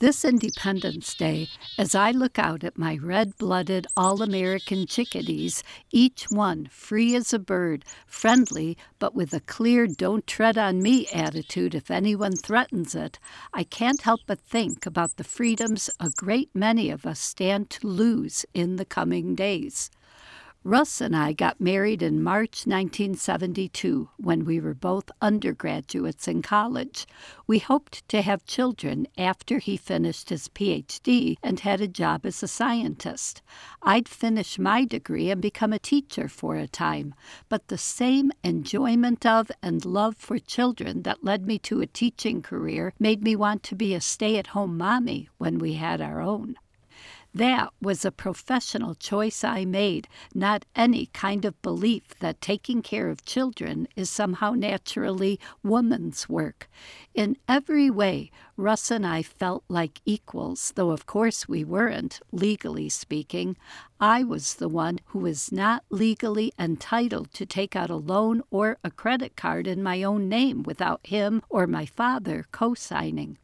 This Independence Day, as I look out at my red blooded all American chickadees, each one free as a bird, friendly, but with a clear don't tread on me attitude if anyone threatens it, I can't help but think about the freedoms a great many of us stand to lose in the coming days. Russ and I got married in March 1972 when we were both undergraduates in college. We hoped to have children after he finished his PhD and had a job as a scientist. I'd finish my degree and become a teacher for a time, but the same enjoyment of and love for children that led me to a teaching career made me want to be a stay at home mommy when we had our own. That was a professional choice I made, not any kind of belief that taking care of children is somehow naturally woman's work. In every way, Russ and I felt like equals, though of course we weren't, legally speaking. I was the one who was not legally entitled to take out a loan or a credit card in my own name without him or my father co signing.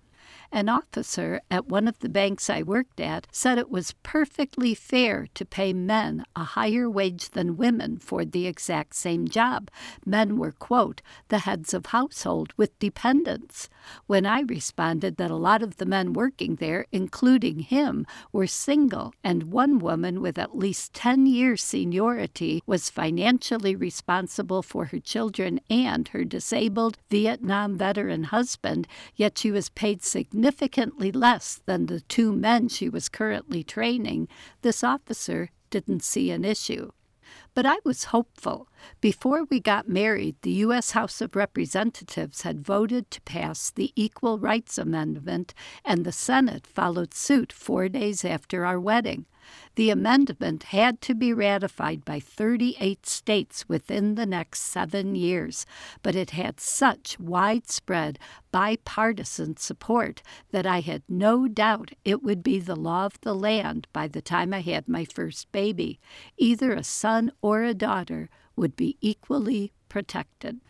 An officer at one of the banks I worked at said it was perfectly fair to pay men a higher wage than women for the exact same job. Men were, quote, the heads of household with dependents. When I responded that a lot of the men working there, including him, were single, and one woman with at least 10 years seniority was financially responsible for her children and her disabled Vietnam veteran husband, yet she was paid significantly significantly less than the two men she was currently training, this officer didn't see an issue. But I was hopeful. Before we got married, the U.S. House of Representatives had voted to pass the Equal Rights Amendment, and the Senate followed suit four days after our wedding. The amendment had to be ratified by 38 states within the next seven years, but it had such widespread bipartisan support that I had no doubt it would be the law of the land by the time I had my first baby. Either a son or a daughter would be equally protected.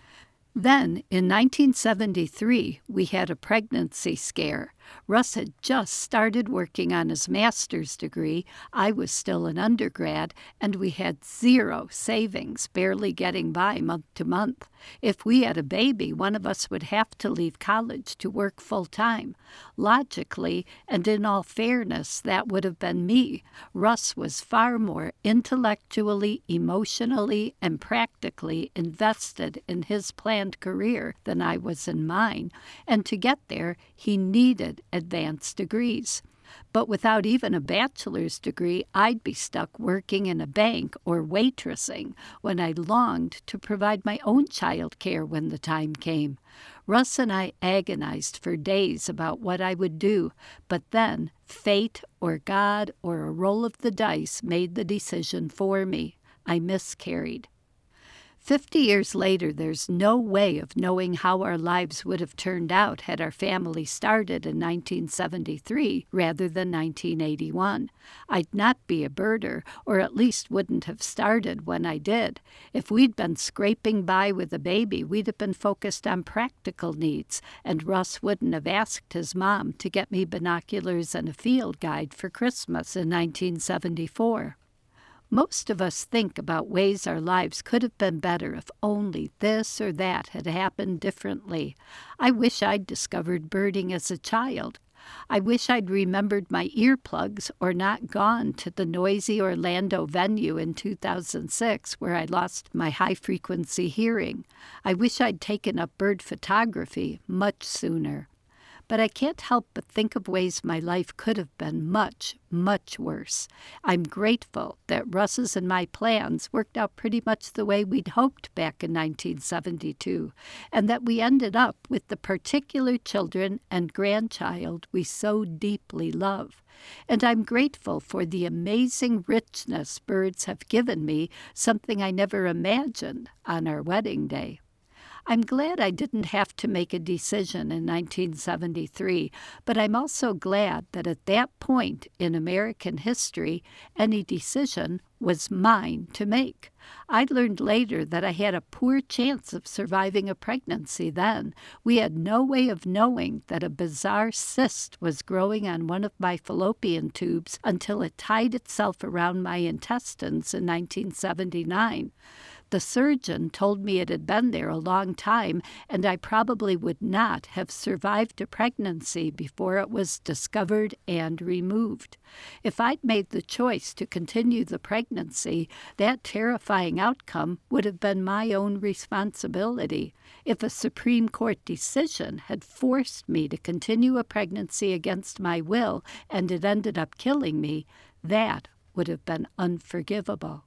Then, in 1973, we had a pregnancy scare. Russ had just started working on his master's degree. I was still an undergrad, and we had zero savings, barely getting by month to month. If we had a baby, one of us would have to leave college to work full time. Logically, and in all fairness, that would have been me. Russ was far more intellectually, emotionally, and practically invested in his planned career than I was in mine, and to get there, he needed advanced degrees. But without even a bachelor's degree, I'd be stuck working in a bank or waitressing when I longed to provide my own child care when the time came. Russ and I agonized for days about what I would do, but then fate or God or a roll of the dice made the decision for me. I miscarried. Fifty years later, there's no way of knowing how our lives would have turned out had our family started in 1973 rather than 1981. I'd not be a birder, or at least wouldn't have started when I did. If we'd been scraping by with a baby, we'd have been focused on practical needs, and Russ wouldn't have asked his mom to get me binoculars and a field guide for Christmas in 1974. Most of us think about ways our lives could have been better if only this or that had happened differently. I wish I'd discovered birding as a child. I wish I'd remembered my earplugs or not gone to the noisy Orlando venue in 2006 where I lost my high frequency hearing. I wish I'd taken up bird photography much sooner but I can't help but think of ways my life could have been much, much worse. I'm grateful that Russ's and my plans worked out pretty much the way we'd hoped back in 1972, and that we ended up with the particular children and grandchild we so deeply love. And I'm grateful for the amazing richness birds have given me, something I never imagined on our wedding day. I'm glad I didn't have to make a decision in 1973, but I'm also glad that at that point in American history, any decision was mine to make. I learned later that I had a poor chance of surviving a pregnancy then. We had no way of knowing that a bizarre cyst was growing on one of my fallopian tubes until it tied itself around my intestines in 1979. The surgeon told me it had been there a long time, and I probably would not have survived a pregnancy before it was discovered and removed. If I'd made the choice to continue the pregnancy, that terrifying outcome would have been my own responsibility. If a Supreme Court decision had forced me to continue a pregnancy against my will and it ended up killing me, that would have been unforgivable.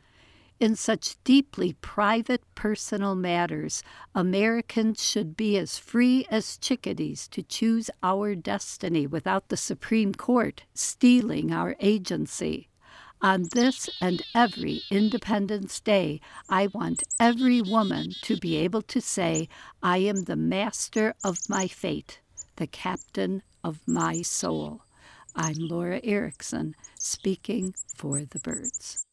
In such deeply private personal matters, Americans should be as free as chickadees to choose our destiny without the Supreme Court stealing our agency. On this and every Independence Day, I want every woman to be able to say, I am the master of my fate, the captain of my soul. I'm Laura Erickson, speaking for the birds.